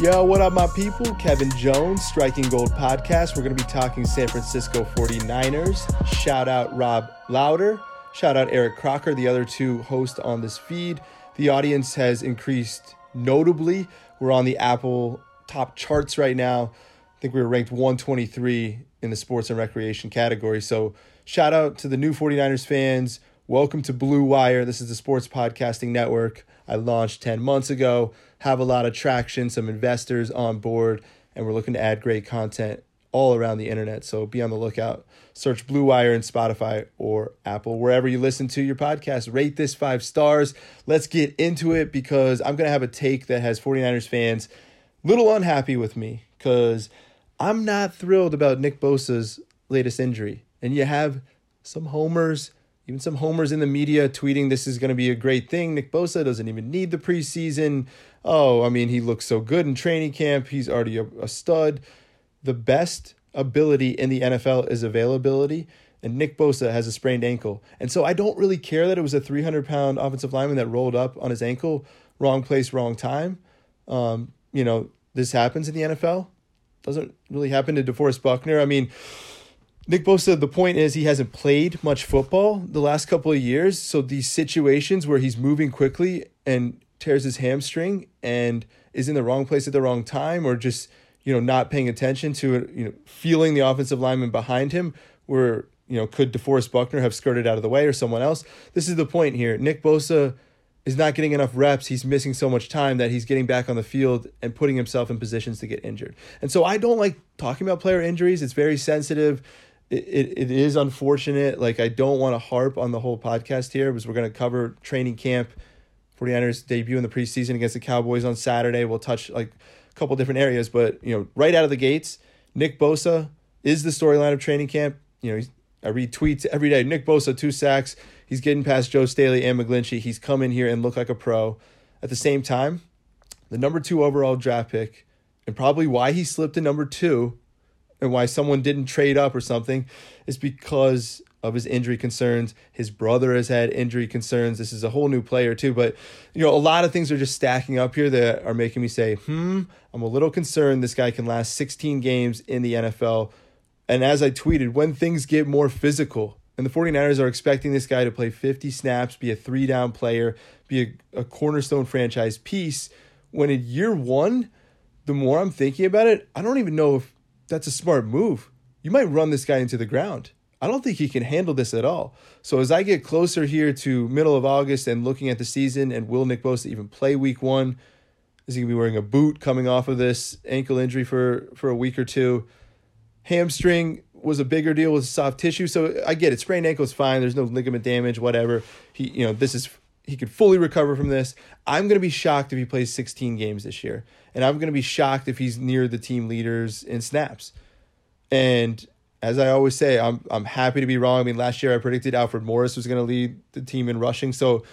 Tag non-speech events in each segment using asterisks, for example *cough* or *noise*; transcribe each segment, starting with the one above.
Yo, what up, my people? Kevin Jones, Striking Gold Podcast. We're going to be talking San Francisco 49ers. Shout out Rob Lowder. Shout out Eric Crocker, the other two hosts on this feed. The audience has increased notably. We're on the Apple top charts right now. I think we were ranked 123 in the sports and recreation category. So, shout out to the new 49ers fans. Welcome to Blue Wire. This is the sports podcasting network I launched 10 months ago. Have a lot of traction, some investors on board, and we're looking to add great content all around the internet. So be on the lookout. Search Blue Wire in Spotify or Apple, wherever you listen to your podcast. Rate this five stars. Let's get into it because I'm going to have a take that has 49ers fans little unhappy with me because I'm not thrilled about Nick Bosa's latest injury. And you have some homers, even some homers in the media tweeting this is going to be a great thing. Nick Bosa doesn't even need the preseason. Oh, I mean, he looks so good in training camp. He's already a, a stud the best ability in the NFL is availability. And Nick Bosa has a sprained ankle. And so I don't really care that it was a 300 pound offensive lineman that rolled up on his ankle. Wrong place, wrong time. Um, you know, this happens in the NFL. Doesn't really happen to DeForest Buckner. I mean, Nick Bosa, the point is he hasn't played much football the last couple of years. So these situations where he's moving quickly and tears his hamstring and is in the wrong place at the wrong time or just you know, not paying attention to it, you know, feeling the offensive lineman behind him, where, you know, could DeForest Buckner have skirted out of the way or someone else? This is the point here. Nick Bosa is not getting enough reps. He's missing so much time that he's getting back on the field and putting himself in positions to get injured. And so I don't like talking about player injuries. It's very sensitive. It, it, it is unfortunate. Like, I don't want to harp on the whole podcast here because we're going to cover training camp. 49ers debut in the preseason against the Cowboys on Saturday. We'll touch like a couple different areas, but you know, right out of the gates, Nick Bosa is the storyline of training camp. You know, I read tweets every day. Nick Bosa two sacks. He's getting past Joe Staley and McGlinchey. He's come in here and look like a pro. At the same time, the number two overall draft pick, and probably why he slipped to number two, and why someone didn't trade up or something, is because of his injury concerns. His brother has had injury concerns. This is a whole new player too, but you know, a lot of things are just stacking up here that are making me say, "Hmm, I'm a little concerned this guy can last 16 games in the NFL." And as I tweeted, when things get more physical And the 49ers are expecting this guy to play 50 snaps, be a three down player, be a, a cornerstone franchise piece. When in year one, the more I'm thinking about it, I don't even know if that's a smart move. You might run this guy into the ground. I don't think he can handle this at all. So as I get closer here to middle of August and looking at the season, and will Nick Bosa even play Week One? Is he gonna be wearing a boot coming off of this ankle injury for for a week or two? Hamstring was a bigger deal with soft tissue, so I get it. Sprained ankle is fine. There's no ligament damage, whatever. He, you know, this is he could fully recover from this. I'm gonna be shocked if he plays 16 games this year, and I'm gonna be shocked if he's near the team leaders in snaps. And as I always say, I'm I'm happy to be wrong. I mean, last year I predicted Alfred Morris was going to lead the team in rushing. So,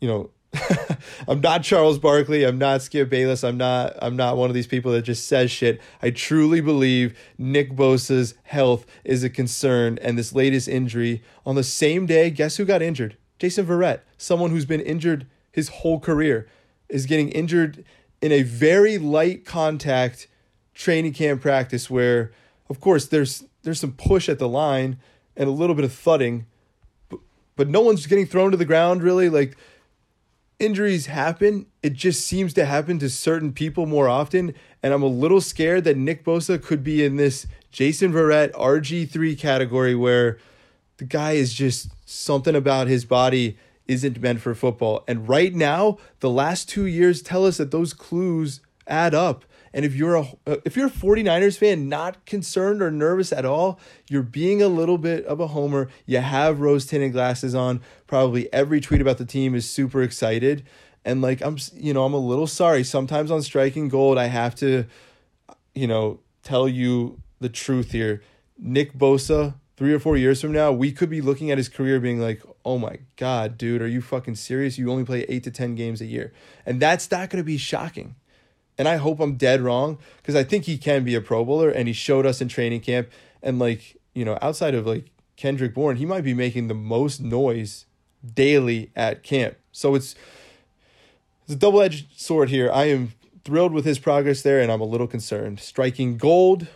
you know, *laughs* I'm not Charles Barkley. I'm not Skip Bayless. I'm not I'm not one of these people that just says shit. I truly believe Nick Bosa's health is a concern, and this latest injury on the same day. Guess who got injured? Jason Verrett, someone who's been injured his whole career, is getting injured in a very light contact training camp practice where, of course, there's there's some push at the line and a little bit of thudding, but, but no one's getting thrown to the ground really. Like injuries happen. It just seems to happen to certain people more often. And I'm a little scared that Nick Bosa could be in this Jason Verrett RG3 category where the guy is just something about his body isn't meant for football. And right now, the last two years tell us that those clues add up. And if you're a if you're a 49ers fan not concerned or nervous at all, you're being a little bit of a homer. You have rose tinted glasses on. Probably every tweet about the team is super excited. And like I'm you know, I'm a little sorry. Sometimes on striking gold, I have to you know, tell you the truth here. Nick Bosa, three or four years from now, we could be looking at his career being like, oh my God, dude, are you fucking serious? You only play eight to 10 games a year. And that's not going to be shocking and I hope I'm dead wrong because I think he can be a Pro Bowler, and he showed us in training camp. And like you know, outside of like Kendrick Bourne, he might be making the most noise daily at camp. So it's it's a double edged sword here. I am thrilled with his progress there, and I'm a little concerned. Striking gold.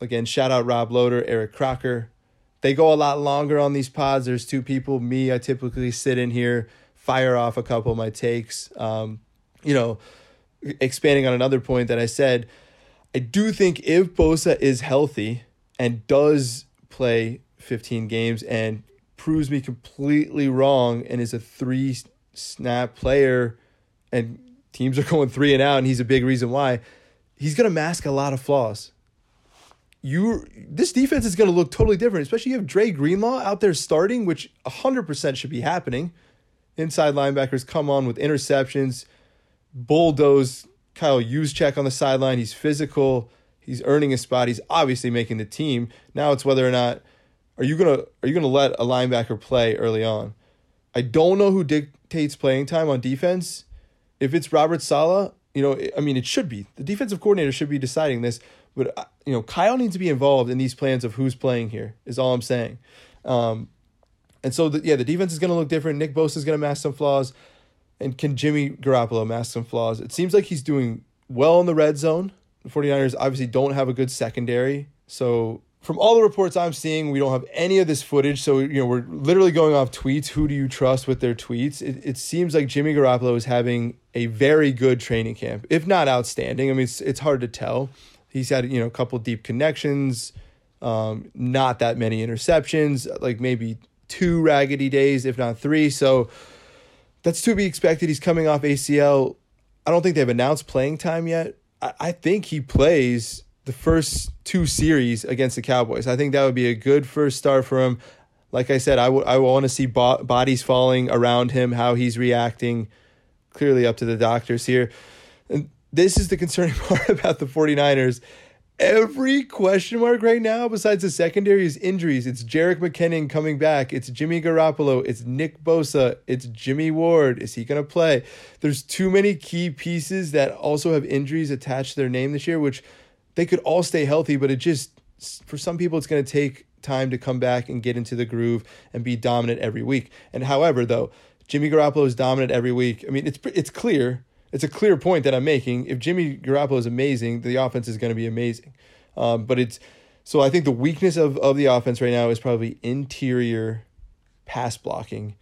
Again, shout out Rob Lowder, Eric Crocker. They go a lot longer on these pods. There's two people. Me, I typically sit in here, fire off a couple of my takes. Um, you know, expanding on another point that I said, I do think if Bosa is healthy and does play 15 games and proves me completely wrong and is a three snap player and teams are *laughs* going three and out and he's a big reason why, he's going to mask a lot of flaws. You this defense is going to look totally different, especially you have Dre Greenlaw out there starting, which 100% should be happening. Inside linebackers come on with interceptions bulldoze Kyle Juszczyk on the sideline. He's physical. He's earning a spot. He's obviously making the team. Now it's whether or not are you gonna are you gonna let a linebacker play early on. I don't know who dictates playing time on defense. If it's Robert Saleh, you know, I mean, it should be the defensive coordinator should be deciding this. But uh, you know, Kyle needs to be involved in these plans of who's playing here. Is all I'm saying. Um, and so, the, yeah, the defense is going to look different. Nick Bosa is going to mask some flaws. And can Jimmy Garoppolo mask some flaws? It seems like he's doing well in the red zone. The 49ers obviously don't have a good secondary. So from all the reports I'm seeing, we don't have any of this footage. So, you know, we're literally going off tweets. Who do you trust with their tweets? It, it seems like Jimmy Garoppolo is having a very good training camp, if not outstanding. I mean, it's, it's hard to tell. He's had, you know, a couple deep connections, um, not that many interceptions, like maybe two raggedy days, if not three. So, that's to be expected. He's coming off ACL. I don't think they've announced playing time yet. I, I think he plays the first two series against the Cowboys. I think that would be a good first start for him. Like I said, I, w- I want to see bo- bodies falling around him, how he's reacting. Clearly up to the doctors here. And this is the concerning *laughs* part about the 49ers every question mark right now, besides the secondary, is injuries. It's Jerick McKinnon coming back. It's Jimmy Garoppolo. It's Nick Bosa. It's Jimmy Ward. Is he going to play? There's too many key pieces that also have injuries attached to their name this year, which they could all stay healthy, but it just, for some people, it's going to take time to come back and get into the groove and be dominant every week. And however, though, Jimmy Garoppolo is dominant every week. I mean, it's it's clear it's a clear point that I'm making. If Jimmy Garoppolo is amazing, the offense is going to be amazing. Um, but it's So I think the weakness of, of the offense right now is probably interior pass blocking.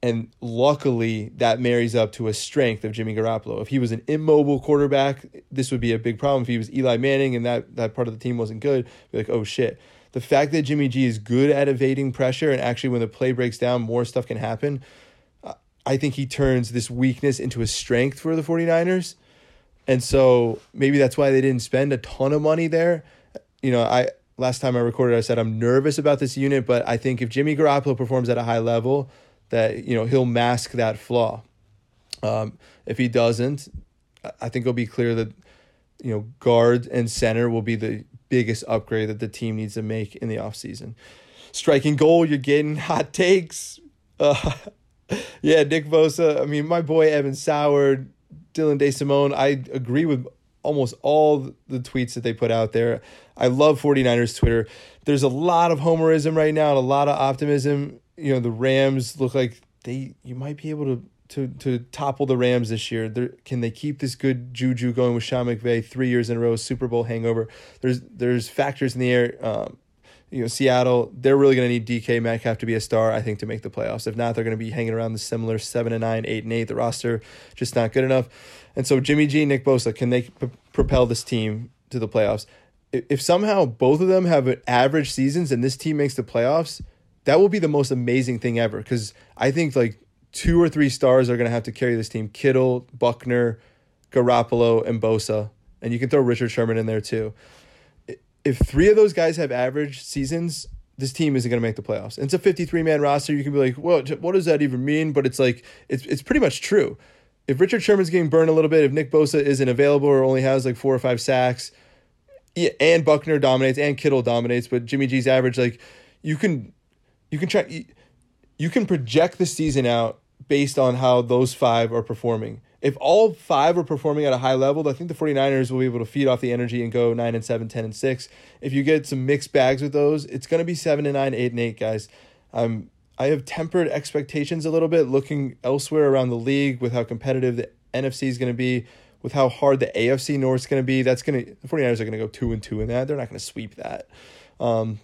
And luckily, that marries up to a strength of Jimmy Garoppolo. If he was an immobile quarterback, this would be a big problem. If he was Eli Manning and that, that part of the team wasn't good, be like, oh shit. The fact that Jimmy G is good at evading pressure and actually when the play breaks down, more stuff can happen. I think he turns this weakness into a strength for the 49ers. And so maybe that's why they didn't spend a ton of money there. You know, I last time I recorded, I said I'm nervous about this unit, but I think if Jimmy Garoppolo performs at a high level, that you know he'll mask that flaw. Um, if he doesn't, I think it'll be clear that you know guard and center will be the biggest upgrade that the team needs to make in the offseason. Striking gold, you're getting *laughs* hot takes. Uh, *laughs* yeah, Nick Bosa. I mean, my boy Evan Soward, Dylan DeSimone. I agree with almost all the tweets that they put out there. I love 49ers Twitter. There's a lot of homerism right now and a lot of optimism you know the Rams look like they you might be able to to to topple the Rams this year. They're, can they keep this good juju going with Sean McVay three years in a row, Super Bowl hangover? There's there's factors in the air. Um, you know, Seattle, they're really going to need DK Metcalf to be a star, I think, to make the playoffs. If not, they're going to be hanging around the similar seven and nine, eight and eight. The roster just not good enough. And so Jimmy G, Nick Bosa, can they p- propel this team to the playoffs? If, if somehow both of them have average seasons and this team makes the playoffs, that will be the most amazing thing ever because I think like two or three stars are going to have to carry this team Kittle, Buckner, Garoppolo, and Bosa. And you can throw Richard Sherman in there too. If three of those guys have average seasons, this team isn't going to make the playoffs. And it's a 53 man roster. You can be like, well, what does that even mean? But it's like, it's, it's pretty much true. If Richard Sherman's getting burned a little bit, if Nick Bosa isn't available or only has like four or five sacks, yeah, and Buckner dominates and Kittle dominates, but Jimmy G's average, like, you can you can try you can project the season out based on how those five are performing. If all five are performing at a high level, I think the 49ers will be able to feed off the energy and go 9 and 7, 10 and 6. If you get some mixed bags with those, it's going to be 7 and 9, 8 and 8, guys. Um, I have tempered expectations a little bit looking elsewhere around the league with how competitive the NFC is going to be, with how hard the AFC North is going to be. That's going to the 49ers are going to go 2 and 2 in that. They're not going to sweep that. Um,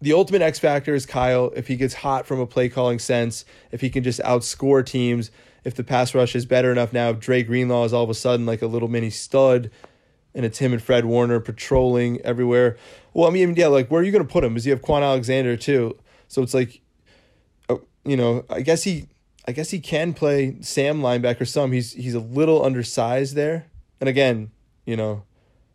the ultimate X factor is Kyle. If he gets hot from a play calling sense, if he can just outscore teams, if the pass rush is better enough now, if Dre Greenlaw is all of a sudden like a little mini stud, and it's him and Fred Warner patrolling everywhere. Well, I mean, yeah, like where are you going to put him? Because you have Kwon Alexander too, so it's like, oh, you know, I guess he, I guess he can play Sam linebacker some. He's he's a little undersized there, and again, you know,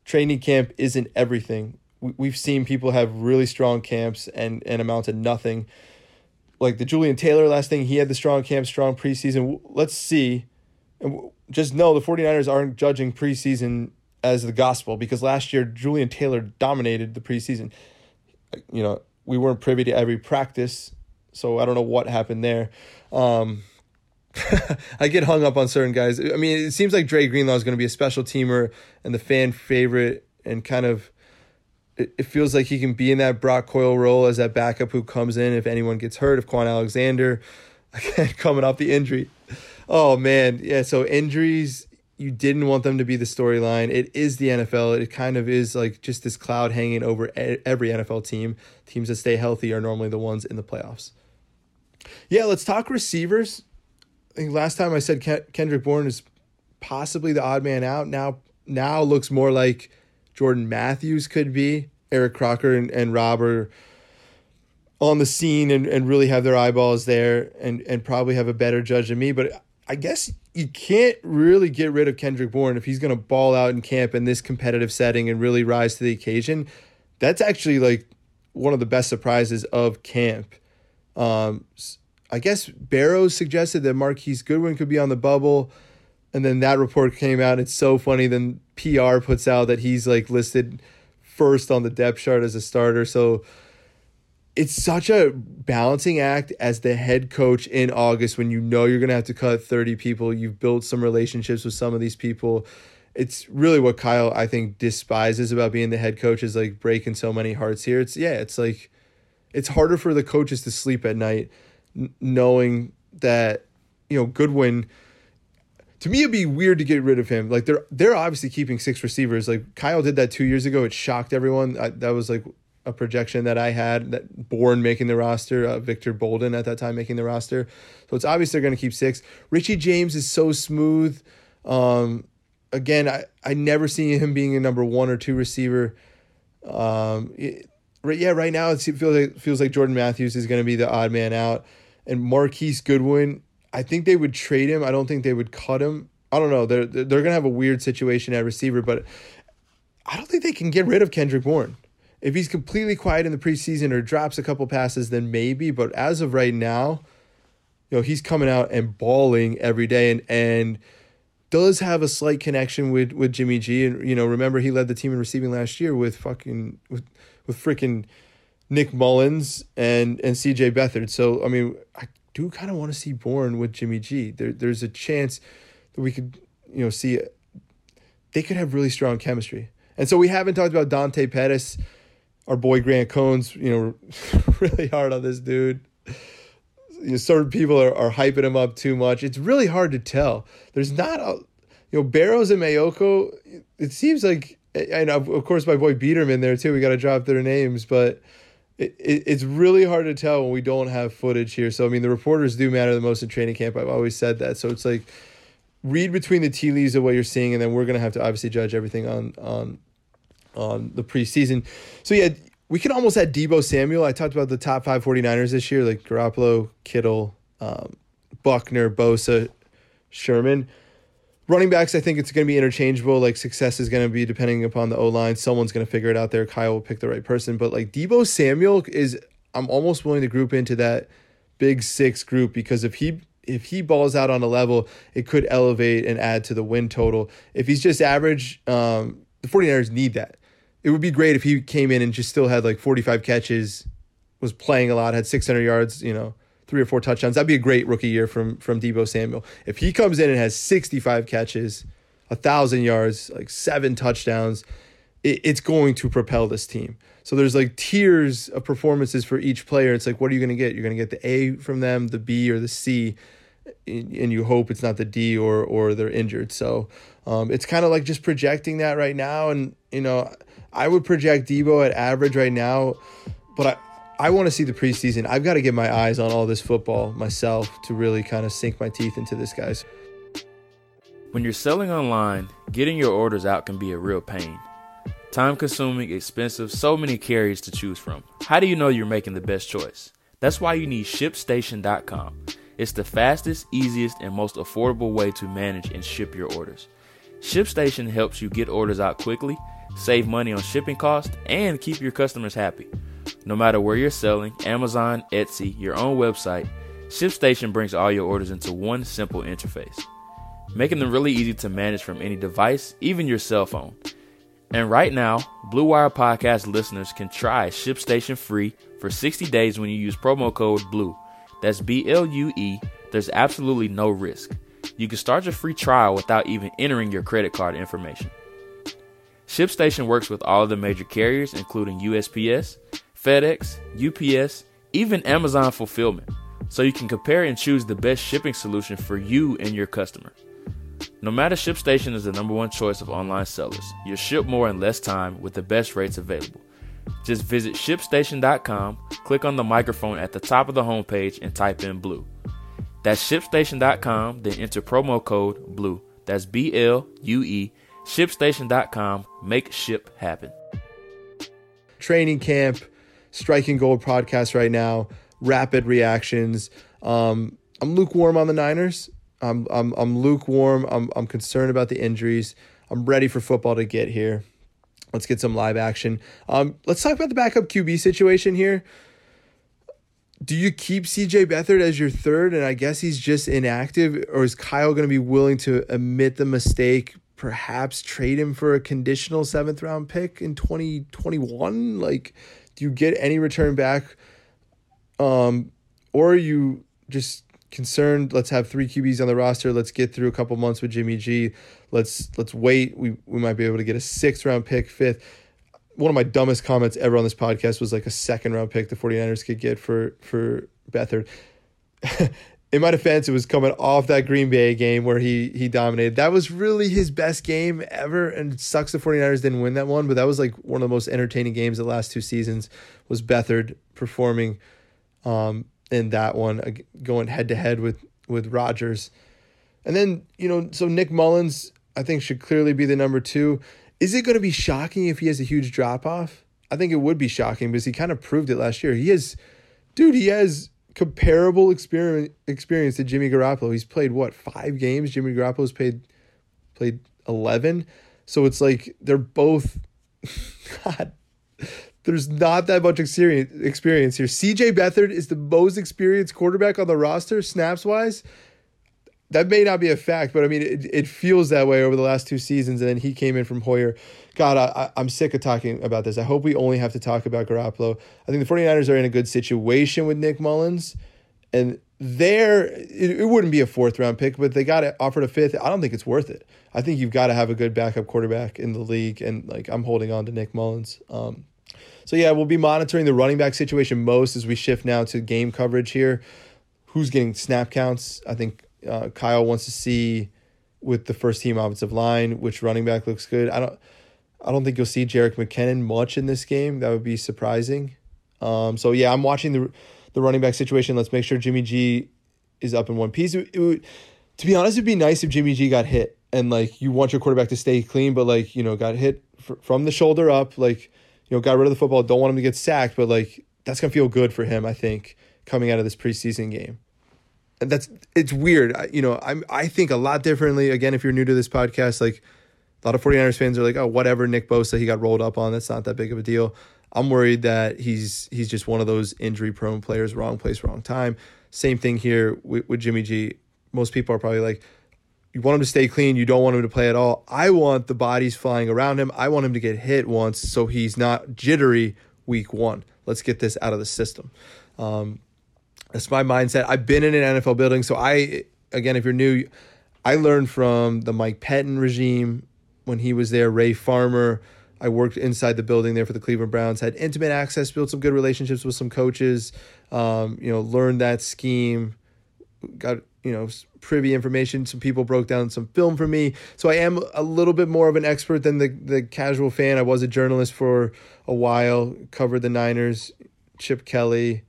training camp isn't everything we've seen people have really strong camps and and amount to nothing. Like the Jullian Taylor last thing, he had the strong camp, strong preseason. Let's see. And just know the 49ers aren't judging preseason as the gospel because last year Jullian Taylor dominated the preseason. You know, we weren't privy to every practice, so I don't know what happened there. Um, *laughs* I get hung up on certain guys. I mean, it seems like Dre Greenlaw is going to be a special teamer and the fan favorite and kind of it, it feels like he can be in that Brock Coyle role as that backup who comes in if anyone gets hurt. If Kwon Alexander, *laughs* again, coming off the injury. Oh, man. Yeah, so injuries, you didn't want them to be the storyline. It is the NFL. It kind of is like just this cloud hanging over every NFL team. Teams that stay healthy are normally the ones in the playoffs. Yeah, let's talk receivers. I think last time I said Kendrick Bourne is possibly the odd man out. Now, now looks more like Jordan Matthews could be. Eric Crocker and, and Rob are on the scene and, and really have their eyeballs there and, and probably have a better judge than me. But I guess you can't really get rid of Kendrick Bourne if he's going to ball out in camp in this competitive setting and really rise to the occasion. That's actually like one of the best surprises of camp. Um, I guess Barrows suggested that Marquise Goodwin could be on the bubble. And then that report came out. It's so funny. Then PR puts out that he's like listed first on the depth chart as a starter. So it's such a balancing act as the head coach in August when you know you're going to have to cut 30 people. You've built some relationships with some of these people. It's really what Kyle, I think, despises about being the head coach is like breaking so many hearts here. It's, yeah, it's like, it's harder for the coaches to sleep at night knowing that, you know, Goodwin to me it'd be weird to get rid of him. Like they're they're obviously keeping six receivers. Like Kyle did that two years ago. It shocked everyone. I, that was like a projection that I had that Bourne making the roster, uh, Victor Bolden at that time making the roster. So it's obvious they're going to keep six. Richie James is so smooth. Um, again, I, I never see him being a number one or two receiver. Um, it, right, yeah, right now it feels like, feels like Jordan Matthews is going to be the odd man out. And Marquise Goodwin, I think they would trade him. I don't think they would cut him. I don't know. They're, they're to have a weird situation at receiver, but I don't think they can get rid of Kendrick Bourne. If he's completely quiet in the preseason or drops a couple passes, then maybe. But as of right now, you know, he's coming out and balling every day and, and does have a slight connection with, with Jimmy G. And, you know, remember he led the team in receiving last year with fucking, with, with freaking Nick Mullens and, and CJ Beathard. So, I mean, I do kind of want to see Bourne with Jimmy G. There, there's a chance that we could, you know, see, they could have really strong chemistry. And so we haven't talked about Dante Pettis, our boy Grant Cohn, you know, *laughs* really hard on this dude you know, certain people are, are hyping him up too much. It's really hard to tell. There's not a, you know, Barrows and Maiocco, It seems like, and of course my boy Biederman there too. We got to drop their names, but it, it, it's really hard to tell when we don't have footage here. So I mean, the reporters do matter the most in training camp. I've always said that. So it's like read between the tea leaves of what you're seeing, and then we're gonna have to obviously judge everything on on on the preseason. So yeah, we can almost add Deebo Samuel. I talked about the top five 49ers this year, like Garoppolo, Kittle, um, Buckner, Bosa, Sherman. Running backs, I think it's going to be interchangeable. Like success is going to be depending upon the O line. Someone's going to figure it out there. Kyle will pick the right person. But like Deebo Samuel is, I'm almost willing to group into that big six group because if he if he balls out on a level, it could elevate and add to the win total. If he's just average, um, the 49ers need that it would be great if he came in and just still had like 45 catches, was playing a lot, had 600 yards, you know, three or four touchdowns. That'd be a great rookie year from from Deebo Samuel. If he comes in and has 65 catches, a thousand yards, like seven touchdowns, it, it's going to propel this team. So there's like tiers of performances for each player. It's like, what are you going to get? You're going to get the A from them, the B or the C, and you hope it's not the D or or they're injured. So um, it's kind of like just projecting that right now, and you know I would project Deebo at average right now, but I, I want to see the preseason. I've got to get my eyes on all this football myself to really kind of sink my teeth into this, guys. When you're selling online, getting your orders out can be a real pain. Time consuming, expensive, so many carriers to choose from. How do you know you're making the best choice? That's why you need ShipStation.com. It's the fastest, easiest, and most affordable way to manage and ship your orders. ShipStation helps you get orders out quickly save money on shipping costs, and keep your customers happy. No matter where you're selling, Amazon, Etsy, your own website, ShipStation brings all your orders into one simple interface, making them really easy to manage from any device, even your cell phone. And right now, Blue Wire Podcast listeners can try ShipStation free for 60 days when you use promo code BLUE. That's B L U E. There's absolutely no risk. You can start your free trial without even entering your credit card information. ShipStation works with all of the major carriers, including USPS, FedEx, UPS, even Amazon Fulfillment, so you can compare and choose the best shipping solution for you and your customer. No matter ShipStation is the number one choice of online sellers, you'll ship more in less time with the best rates available. Just visit shipstation.com, click on the microphone at the top of the homepage, and type in blue. That's shipstation.com, then enter promo code BLUE. That's B L U E ShipStation.com. Make ship happen. Training camp, striking gold podcast right now. Rapid reactions. Um, I'm lukewarm on the Niners. I'm I'm I'm lukewarm. I'm I'm concerned about the injuries. I'm ready for football to get here. Let's get some live action. Um, let's talk about the backup QB situation here. Do you keep CJ Beathard as your third, and I guess he's just inactive, or is Kyle going to be willing to admit the mistake, perhaps trade him for a conditional seventh round pick in 2021? Like, you get any return back? Um, or are you just concerned? Let's have three QBs on the roster. Let's get through a couple months with Jimmy G. Let's let's wait. We we might be able to get a sixth round pick, fifth. One of my dumbest comments ever on this podcast was like a second round pick the 49ers could get for for Beathard. *laughs* in my defense, it was coming off that Green Bay game where he he dominated. That was really his best game ever. And it sucks the 49ers didn't win that one, but that was like one of the most entertaining games the last two seasons was Beathard performing um, in that one, going head to head with with Rodgers. And then, you know, so Nick Mullens, I think, should clearly be the number two. Is it going to be shocking if he has a huge drop off? I think it would be shocking because he kind of proved it last year. He has, dude, he has comparable experience experience to Jimmy Garoppolo. He's played what five games? Jimmy Garoppolo's played played eleven. So it's like they're both. *laughs* God, there's not that much experience experience here. CJ Beathard is the most experienced quarterback on the roster, snaps wise. That may not be a fact, but I mean, it, it feels that way over the last two seasons. And then he came in from Hoyer. God, I, I'm sick of talking about this. I hope we only have to talk about Garoppolo. I think the 49ers are in a good situation with Nick Mullens. And there, it, it wouldn't be a fourth round pick, but they got it offered a fifth. I don't think it's worth it. I think you've got to have a good backup quarterback in the league. And like, I'm holding on to Nick Mullens. Um, so yeah, we'll be monitoring the running back situation most as we shift now to game coverage here. Who's getting snap counts? I think uh, Kyle wants to see with the first team offensive line which running back looks good. I don't. I don't think you'll see Jerick McKinnon much in this game. That would be surprising. Um, so yeah, I'm watching the the running back situation. Let's make sure Jimmy G is up in one piece. It, it would, to be honest, it'd be nice if Jimmy G got hit and like you want your quarterback to stay clean, but like you know got hit fr- from the shoulder up, like you know got rid of the football. Don't want him to get sacked, but like that's gonna feel good for him. I think coming out of this preseason game. That's it's weird. I, you know, I'm I think a lot differently. Again, if you're new to this podcast, like a lot of 49ers fans are like, oh, whatever, Nick Bosa, he got rolled up on. That's not that big of a deal. I'm worried that he's he's just one of those injury prone players, wrong place, wrong time. Same thing here with, with Jimmy G. Most people are probably like, you want him to stay clean, you don't want him to play at all. I want the bodies flying around him. I want him to get hit once so he's not jittery week one. Let's get this out of the system. Um, that's my mindset. I've been in an NFL building, so I again, if you're new, I learned from the Mike Pettine regime when he was there, Ray Farmer. I worked inside the building there for the Cleveland Browns, had intimate access, built some good relationships with some coaches, um, you know, learned that scheme, got, you know, privy information. Some people broke down some film for me. So I am a little bit more of an expert than the, the casual fan. I was a journalist for a while, covered the Niners, Chip Kelly,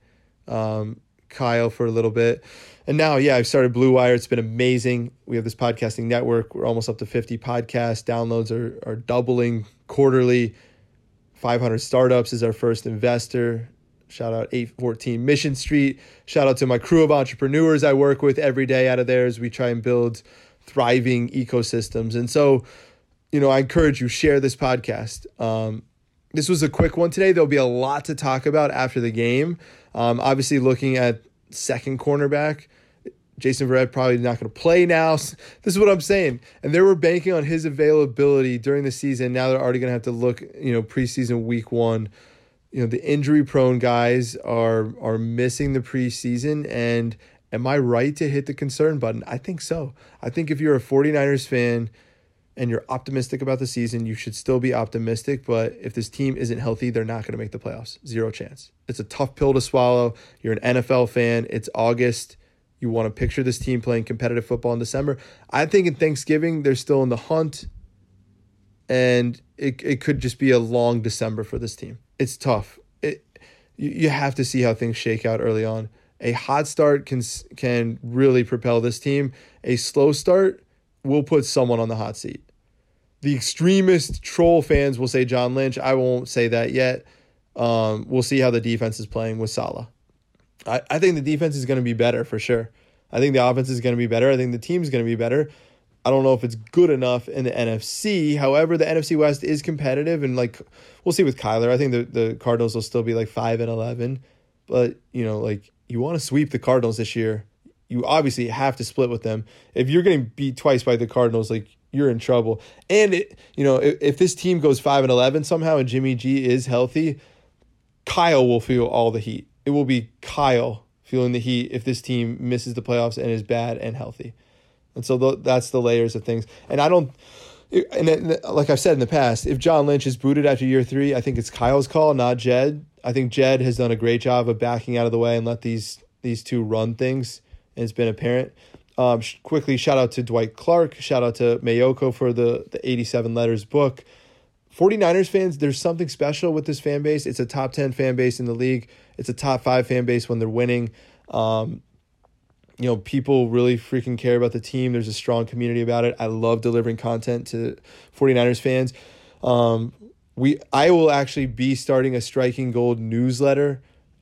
um, Kyle for a little bit. And now, yeah, I've started Blue Wire. It's been amazing. We have this podcasting network. We're almost up to 50 podcasts. Downloads are, are doubling quarterly. 500 Startups is our first investor. Shout out 814 Mission Street. Shout out to my crew of entrepreneurs I work with every day out of there as we try and build thriving ecosystems. And so, you know, I encourage you share this podcast. Um, this was a quick one today. There'll be a lot to talk about after the game. Um, obviously, looking at second cornerback. Jason Verrett probably not going to play now. *laughs* This is what I'm saying. And they were banking on his availability during the season. Now they're already going to have to look, you know, preseason week one. You know, the injury prone guys are are missing the preseason. And am I right to hit the concern button? I think so. I think if you're a 49ers fan and you're optimistic about the season, you should still be optimistic. But if this team isn't healthy, they're not going to make the playoffs. Zero chance. It's a tough pill to swallow. You're an NFL fan. It's August you want to picture this team playing competitive football in December. I think in Thanksgiving, they're still in the hunt. And it, it could just be a long December for this team. It's tough. It, you, you have to see how things shake out early on. A hot start can can really propel this team. A slow start will put someone on the hot seat. The extremist troll fans will say John Lynch. I won't say that yet. Um, we'll see how the defense is playing with Saleh. I, I think the defense is going to be better for sure. I think the offense is going to be better. I think the team is going to be better. I don't know if it's good enough in the NFC. However, the NFC West is competitive, and like we'll see with Kyler. I think the, the Cardinals will still be like five and eleven, but you know, like you want to sweep the Cardinals this year. You obviously have to split with them. If you're getting beat twice by the Cardinals, like you're in trouble. And it, you know, if, if this team goes five and eleven somehow, and Jimmy G is healthy, Kyle will feel all the heat it will be Kyle feeling the heat if this team misses the playoffs and is bad and healthy. And so th- that's the layers of things. And I don't, and like I've said in the past, if John Lynch is booted after year three, I think it's Kyle's call, not Jed. I think Jed has done a great job of backing out of the way and let these these two run things it's been apparent. Um, sh- quickly, shout out to Dwight Clark. Shout out to Maiocco for the, the 87 Letters book. 49ers fans, there's something special with this fan base. It's a top 10 fan base in the league. It's a top five fan base when they're winning. Um, you know, people really freaking care about the team. There's a strong community about it. I love delivering content to 49ers fans. Um, we I will actually be starting a striking gold newsletter.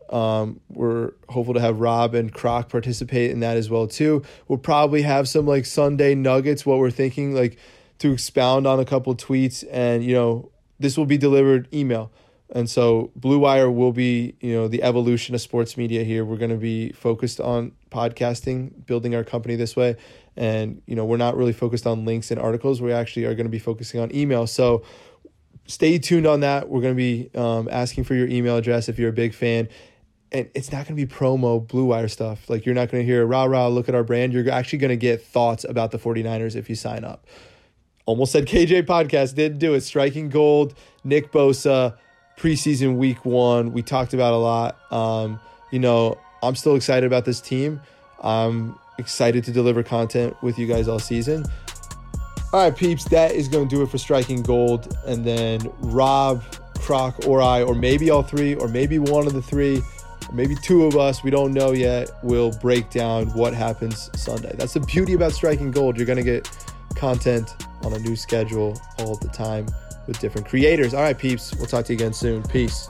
Um, we're hopeful to have Rob and Croc participate in that as well too. We'll probably have some like Sunday nuggets. What we're thinking, like to expound on a couple tweets, and you know, this will be delivered email. And so Blue Wire will be, you know, the evolution of sports media here. We're going to be focused on podcasting, building our company this way. And, you know, we're not really focused on links and articles. We actually are going to be focusing on email. So stay tuned on that. We're going to be um, asking for your email address if you're a big fan. And it's not going to be promo Blue Wire stuff. Like you're not going to hear rah rah, look at our brand. You're actually going to get thoughts about the 49ers if you sign up. Almost said KJ podcast, didn't do it. Striking gold, Nick Bosa preseason week one. We talked about a lot. Um, you know, I'm still excited about this team. I'm excited to deliver content with you guys all season. All right, peeps, that is going to do it for Striking Gold. And then Rob, Croc, or I, or maybe all three, or maybe one of the three, maybe two of us, we don't know yet, will break down what happens Sunday. That's the beauty about Striking Gold. You're going to get content on a new schedule all the time with different creators. All right, peeps. We'll talk to you again soon. Peace.